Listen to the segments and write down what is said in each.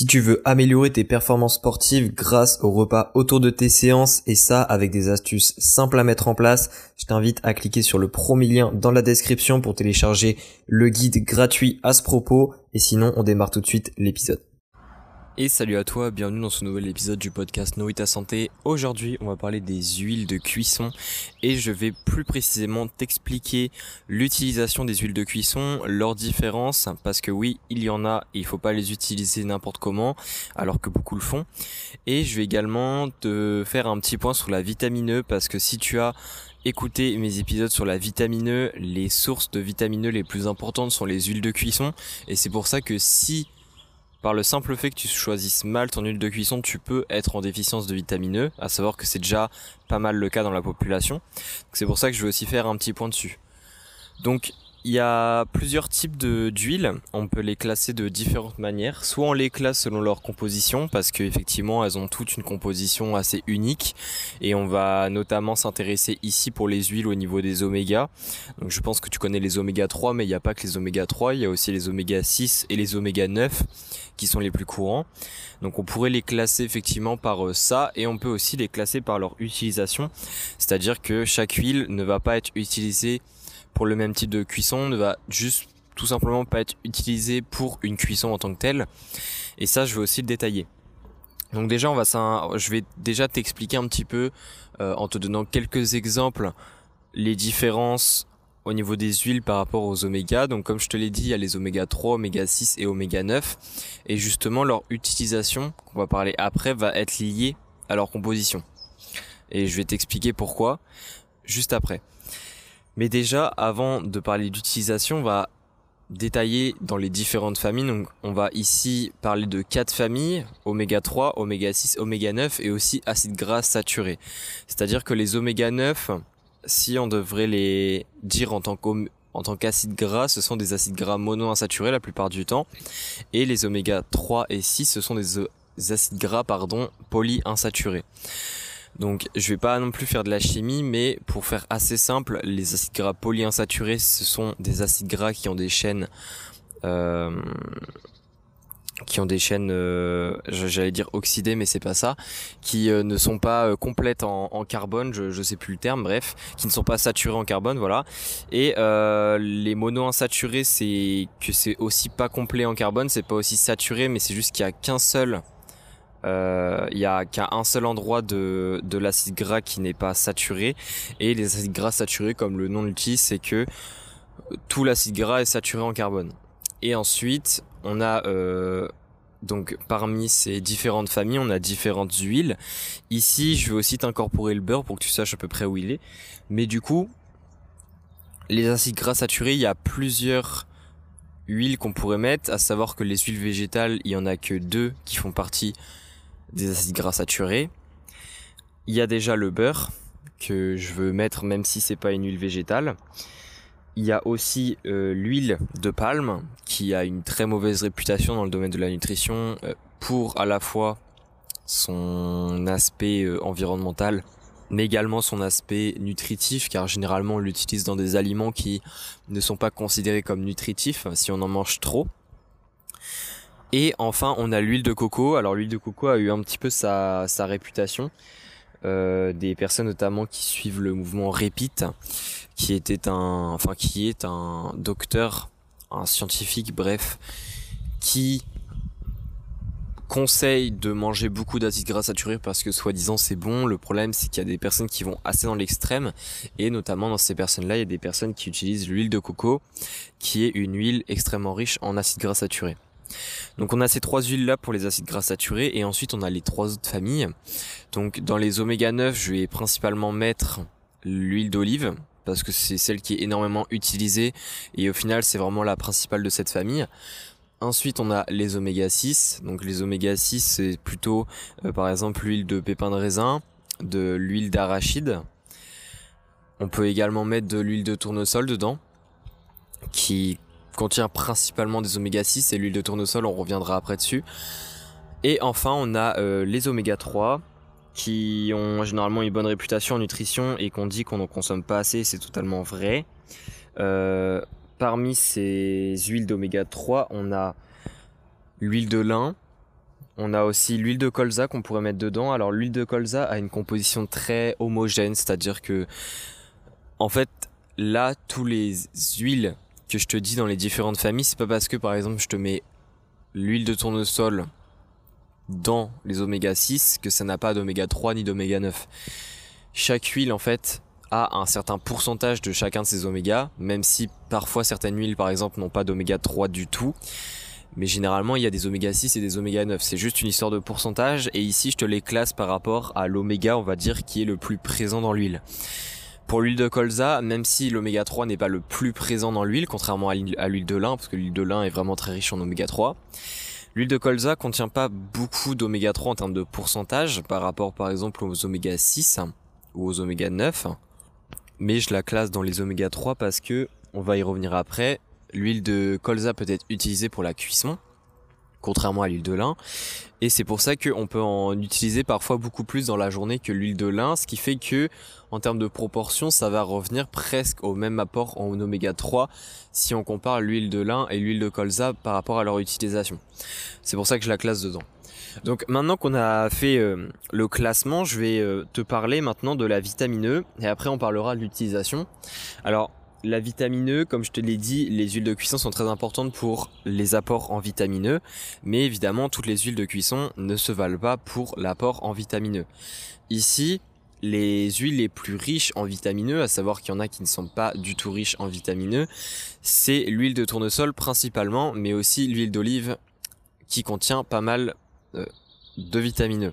Si tu veux améliorer tes performances sportives grâce au repas autour de tes séances et ça avec des astuces simples à mettre en place, je t'invite à cliquer sur le premier lien dans la description pour télécharger le guide gratuit à ce propos et sinon on démarre tout de suite l'épisode. Et salut à toi, bienvenue dans ce nouvel épisode du podcast Nourrit santé. Aujourd'hui, on va parler des huiles de cuisson et je vais plus précisément t'expliquer l'utilisation des huiles de cuisson, leurs différences, parce que oui, il y en a et il faut pas les utiliser n'importe comment, alors que beaucoup le font. Et je vais également te faire un petit point sur la vitamine E, parce que si tu as écouté mes épisodes sur la vitamine E, les sources de vitamine E les plus importantes sont les huiles de cuisson, et c'est pour ça que si par le simple fait que tu choisisses mal ton huile de cuisson, tu peux être en déficience de vitamine E, à savoir que c'est déjà pas mal le cas dans la population. C'est pour ça que je vais aussi faire un petit point dessus. Donc il y a plusieurs types d'huiles, on peut les classer de différentes manières. Soit on les classe selon leur composition, parce qu'effectivement elles ont toutes une composition assez unique, et on va notamment s'intéresser ici pour les huiles au niveau des oméga. Donc je pense que tu connais les oméga 3, mais il n'y a pas que les oméga 3, il y a aussi les oméga 6 et les oméga 9 qui sont les plus courants. Donc on pourrait les classer effectivement par euh, ça, et on peut aussi les classer par leur utilisation, c'est-à-dire que chaque huile ne va pas être utilisée pour le même type de cuisson ne va juste tout simplement pas être utilisé pour une cuisson en tant que telle. Et ça, je vais aussi le détailler. Donc déjà, on va je vais déjà t'expliquer un petit peu euh, en te donnant quelques exemples les différences au niveau des huiles par rapport aux oméga. Donc comme je te l'ai dit, il y a les oméga 3, oméga 6 et oméga 9. Et justement, leur utilisation, qu'on va parler après, va être liée à leur composition. Et je vais t'expliquer pourquoi juste après. Mais déjà, avant de parler d'utilisation, on va détailler dans les différentes familles. Donc, on va ici parler de quatre familles, oméga 3, oméga 6, oméga 9 et aussi acides gras saturés. C'est-à-dire que les oméga 9, si on devrait les dire en tant qu'acides gras, ce sont des acides gras monoinsaturés la plupart du temps. Et les oméga 3 et 6, ce sont des acides gras pardon, polyinsaturés. Donc je vais pas non plus faire de la chimie, mais pour faire assez simple, les acides gras polyinsaturés, ce sont des acides gras qui ont des chaînes euh, qui ont des chaînes, euh, j'allais dire oxydées, mais c'est pas ça, qui euh, ne sont pas complètes en, carbone, je, je sais plus le terme, bref, qui ne sont pas saturées en carbone, voilà. Et les monoinsaturés, c'est que c'est aussi pas complet en carbone, c'est pas aussi saturé, mais c'est juste qu'il y a qu'un seul euh, il y a qu'à un seul endroit de, de l'acide gras qui n'est pas saturé. Et les acides gras saturés comme le nom dit c'est que tout l'acide gras est saturé en carbone. Et ensuite on a euh, donc parmi ces différentes familles on a différentes huiles. Ici je vais aussi t'incorporer le beurre pour que tu saches à peu près où il est. Mais du coup les acides gras saturés il y a plusieurs huiles qu'on pourrait mettre à savoir que les huiles végétales il y en a que deux qui font partie des acides gras saturés. Il y a déjà le beurre que je veux mettre même si c'est pas une huile végétale. Il y a aussi euh, l'huile de palme qui a une très mauvaise réputation dans le domaine de la nutrition euh, pour à la fois son aspect euh, environnemental mais également son aspect nutritif car généralement on l'utilise dans des aliments qui ne sont pas considérés comme nutritifs si on en mange trop. Et enfin, on a l'huile de coco. Alors l'huile de coco a eu un petit peu sa, réputation. Euh, des personnes notamment qui suivent le mouvement Repeat, qui était un, enfin qui est un docteur, un scientifique, bref, qui conseille de manger beaucoup d'acides gras saturés parce que soi-disant c'est bon. Le problème c'est qu'il y a des personnes qui vont assez dans l'extrême et notamment dans ces personnes-là, il y a des personnes qui utilisent l'huile de coco qui est une huile extrêmement riche en acides gras saturés. Donc on a ces trois huiles là pour les acides gras saturés et ensuite on a les trois autres familles. Donc dans les oméga 9, je vais principalement mettre l'huile d'olive parce que c'est celle qui est énormément utilisée et au final c'est vraiment la principale de cette famille. Ensuite, on a les oméga 6. Donc les oméga 6, c'est plutôt euh, par exemple l'huile de pépin de raisin, de l'huile d'arachide. On peut également mettre de l'huile de tournesol dedans qui contient principalement des oméga 6 et l'huile de tournesol, on reviendra après dessus. Et enfin, on a euh, les oméga 3 qui ont généralement une bonne réputation en nutrition et qu'on dit qu'on n'en consomme pas assez, c'est totalement vrai. Euh, parmi ces huiles d'oméga 3, on a l'huile de lin, On a aussi l'huile de colza qu'on pourrait mettre dedans. Alors l'huile de colza a une composition très homogène, c'est-à-dire que en fait là tous les huiles que je te dis dans les différentes familles, c'est pas parce que par exemple je te mets l'huile de tournesol dans les oméga 6 que ça n'a pas d'oméga 3 ni d'oméga 9. Chaque huile en fait a un certain pourcentage de chacun de ces oméga, même si parfois certaines huiles par exemple n'ont pas d'oméga 3 du tout. Mais généralement il y a des oméga 6 et des oméga 9. C'est juste une histoire de pourcentage et ici je te les classe par rapport à l'oméga on va dire qui est le plus présent dans l'huile. Pour l'huile de colza, même si l'oméga 3 n'est pas le plus présent dans l'huile, contrairement à l'huile de lin, parce que l'huile de lin est vraiment très riche en oméga 3, l'huile de colza contient pas beaucoup d'oméga 3 en termes de pourcentage par rapport par exemple aux oméga 6 ou aux oméga 9. Mais je la classe dans les oméga 3 parce que, on va y revenir après, l'huile de colza peut être utilisée pour la cuisson, contrairement à l'huile de lin. Et c'est pour ça qu'on peut en utiliser parfois beaucoup plus dans la journée que l'huile de lin, ce qui fait que, en termes de proportion, ça va revenir presque au même apport en oméga 3 si on compare l'huile de lin et l'huile de colza par rapport à leur utilisation. C'est pour ça que je la classe dedans. Donc maintenant qu'on a fait euh, le classement, je vais euh, te parler maintenant de la vitamine E et après on parlera de l'utilisation. Alors la vitamine E, comme je te l'ai dit, les huiles de cuisson sont très importantes pour les apports en vitamine E, mais évidemment toutes les huiles de cuisson ne se valent pas pour l'apport en vitamine E. Ici, les huiles les plus riches en vitamine E, à savoir qu'il y en a qui ne sont pas du tout riches en vitamine E, c'est l'huile de tournesol principalement, mais aussi l'huile d'olive qui contient pas mal euh, de vitamine E.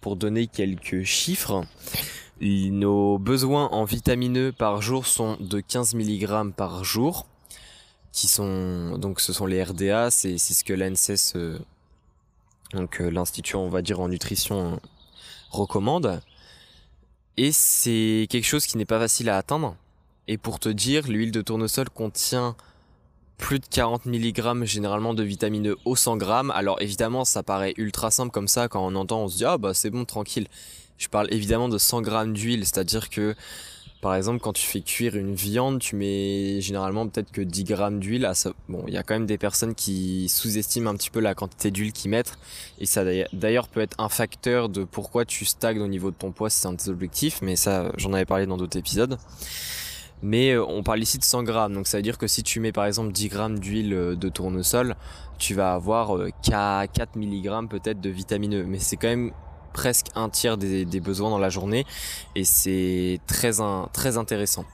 Pour donner quelques chiffres, nos besoins en vitamine E par jour sont de 15 mg par jour, qui sont donc ce sont les RDA, c'est ce que l'ANSES, euh, euh, l'institut on va dire en nutrition recommande. Et c'est quelque chose qui n'est pas facile à atteindre. Et pour te dire, l'huile de tournesol contient plus de 40 mg généralement de vitamine E au 100 g. Alors évidemment, ça paraît ultra simple comme ça quand on entend, on se dit ah bah c'est bon tranquille. Je parle évidemment de 100 grammes d'huile, c'est-à-dire que par exemple quand tu fais cuire une viande, tu mets généralement peut-être que 10 grammes d'huile. Bon, il y a quand même des personnes qui sous-estiment un petit peu la quantité d'huile qu'ils mettent, et ça d'ailleurs peut être un facteur de pourquoi tu stagnes au niveau de ton poids c'est un de tes objectifs, mais ça j'en avais parlé dans d'autres épisodes. Mais euh, on parle ici de 100 grammes, donc ça veut dire que si tu mets par exemple 10 grammes d'huile euh, de tournesol, tu vas avoir 4 euh, mg peut-être de vitamine E. Mais c'est quand même presque un tiers des, besoins dans la journée et c'est très, très intéressant.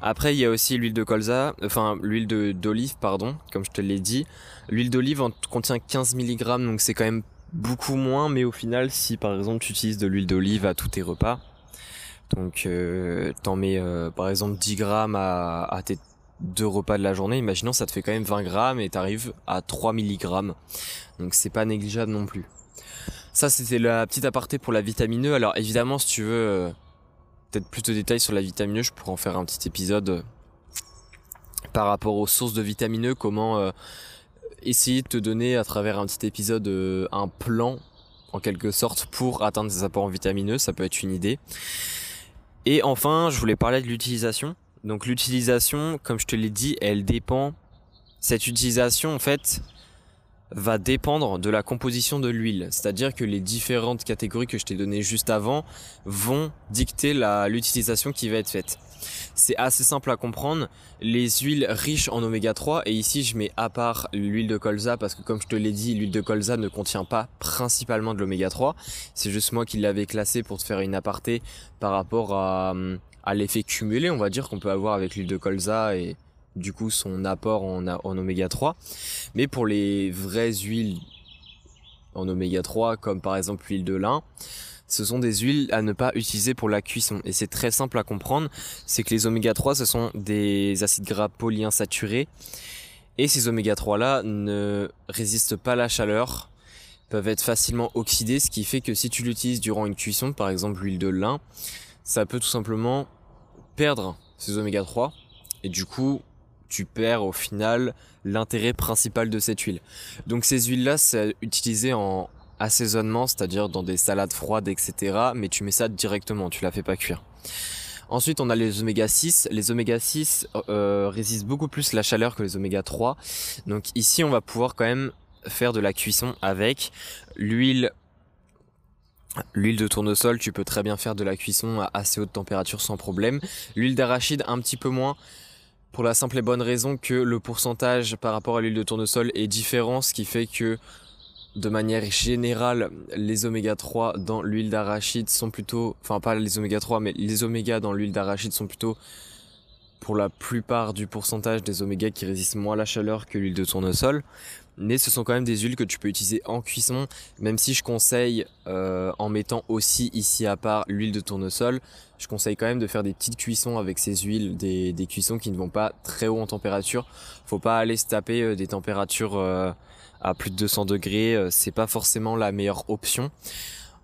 Après, il y a aussi l'huile de colza, enfin l'huile d'olive, pardon, comme je te l'ai dit. L'huile d'olive contient 15 mg, donc c'est quand même beaucoup moins, mais au final, si par exemple tu utilises de l'huile d'olive à tous tes repas, donc euh, t'en mets euh, par exemple 10 grammes à, tes deux repas de la journée, imaginons ça te fait quand même 20 grammes et t'arrives à 3 mg. Donc c'est pas négligeable non plus. Ça, c'était la petite aparté pour la vitamine E. Alors évidemment, si tu veux euh, peut-être plus de détails sur la vitamine E, je pourrais en faire un petit épisode euh, par rapport aux sources de vitamine E, comment euh, essayer de te donner à travers un petit épisode un plan en quelque sorte pour atteindre des apports en vitamine E, ça peut être une idée. Et enfin, je voulais parler de l'utilisation. Donc l'utilisation, comme je te l'ai dit, elle dépend. Cette utilisation, en fait, va dépendre de la composition de l'huile. C'est-à-dire que les différentes catégories que je t'ai données juste avant vont dicter l'utilisation qui va être faite. C'est assez simple à comprendre. Les huiles riches en oméga 3, et ici je mets à part l'huile de colza parce que comme je te l'ai dit, l'huile de colza ne contient pas principalement de l'oméga 3. C'est juste moi qui l'avais classé pour te faire une aparté par rapport à, à l'effet cumulé, on va dire, qu'on peut avoir avec l'huile de colza et, du coup son apport en, oméga 3. Mais pour les vraies huiles en oméga 3, comme par exemple l'huile de lin, ce sont des huiles à ne pas utiliser pour la cuisson. Et c'est très simple à comprendre, c'est que les oméga 3, ce sont des acides gras polyinsaturés. Et ces oméga 3 là ne résistent pas à la chaleur, peuvent être facilement oxydés, ce qui fait que si tu l'utilises durant une cuisson, par exemple l'huile de lin, ça peut tout simplement perdre ces oméga 3. Et du coup, tu perds au final l'intérêt principal de cette huile. Donc ces huiles-là, c'est utilisé en assaisonnement, c'est-à-dire dans des salades froides, etc. Mais tu mets ça directement, tu la fais pas cuire. Ensuite, on a les oméga 6. Les oméga 6 euh, résistent beaucoup plus la chaleur que les oméga 3. Donc ici, on va pouvoir quand même faire de la cuisson avec l'huile L'huile de tournesol, tu peux très bien faire de la cuisson à assez haute température sans problème. L'huile d'arachide, un petit peu moins. Pour la simple et bonne raison que le pourcentage par rapport à l'huile de tournesol est différent, ce qui fait que de manière générale, les oméga 3 dans l'huile d'arachide sont plutôt, enfin pas les oméga 3, mais les oméga dans l'huile d'arachide sont plutôt pour la plupart du pourcentage des oméga qui résistent moins à la chaleur que l'huile de tournesol. Mais ce sont quand même des huiles que tu peux utiliser en cuisson, même si je conseille, euh, en mettant aussi ici à part l'huile de tournesol, je conseille quand même de faire des petites cuissons avec ces huiles, des, des cuissons qui ne vont pas très haut en température. Faut pas aller se taper euh, des températures euh, à plus de 200 degrés, c'est pas forcément la meilleure option.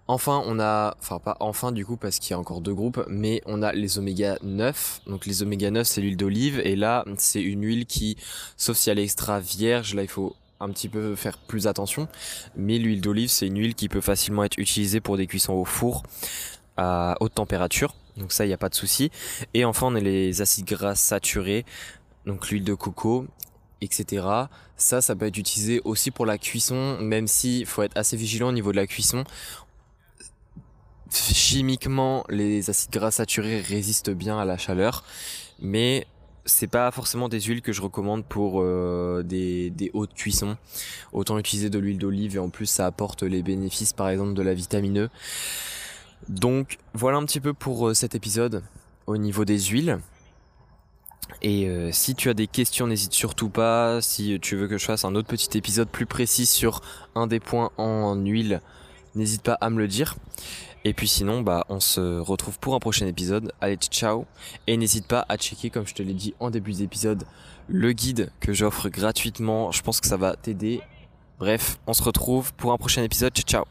Enfin, on a, enfin pas enfin du coup parce qu'il y a encore deux groupes, mais on a les oméga 9. Donc les oméga 9 c'est l'huile d'olive et là c'est une huile qui, sauf si elle est extra vierge, là il faut un petit peu faire plus attention. Mais l'huile d'olive c'est une huile qui peut facilement être utilisée pour des cuissons au four à haute température. Donc ça il n'y a pas de souci. Et enfin on a les acides gras saturés, donc l'huile de coco etc. Ça, ça peut être utilisé aussi pour la cuisson, même si faut être assez vigilant au niveau de la cuisson chimiquement, les acides gras saturés résistent bien à la chaleur, mais c'est pas forcément des huiles que je recommande pour euh, des, des hautes cuissons. Autant utiliser de l'huile d'olive et en plus ça apporte les bénéfices par exemple de la vitamine E. Donc voilà un petit peu pour euh, cet épisode au niveau des huiles. Et euh, si tu as des questions, n'hésite surtout pas. Si tu veux que je fasse un autre petit épisode plus précis sur un des points en huile, n'hésite pas à me le dire. Et puis sinon, bah, on se retrouve pour un prochain épisode. Allez, ciao. Et n'hésite pas à checker, comme je te l'ai dit en début d'épisode, le guide que j'offre gratuitement. Je pense que ça va t'aider. Bref, on se retrouve pour un prochain épisode. Ciao.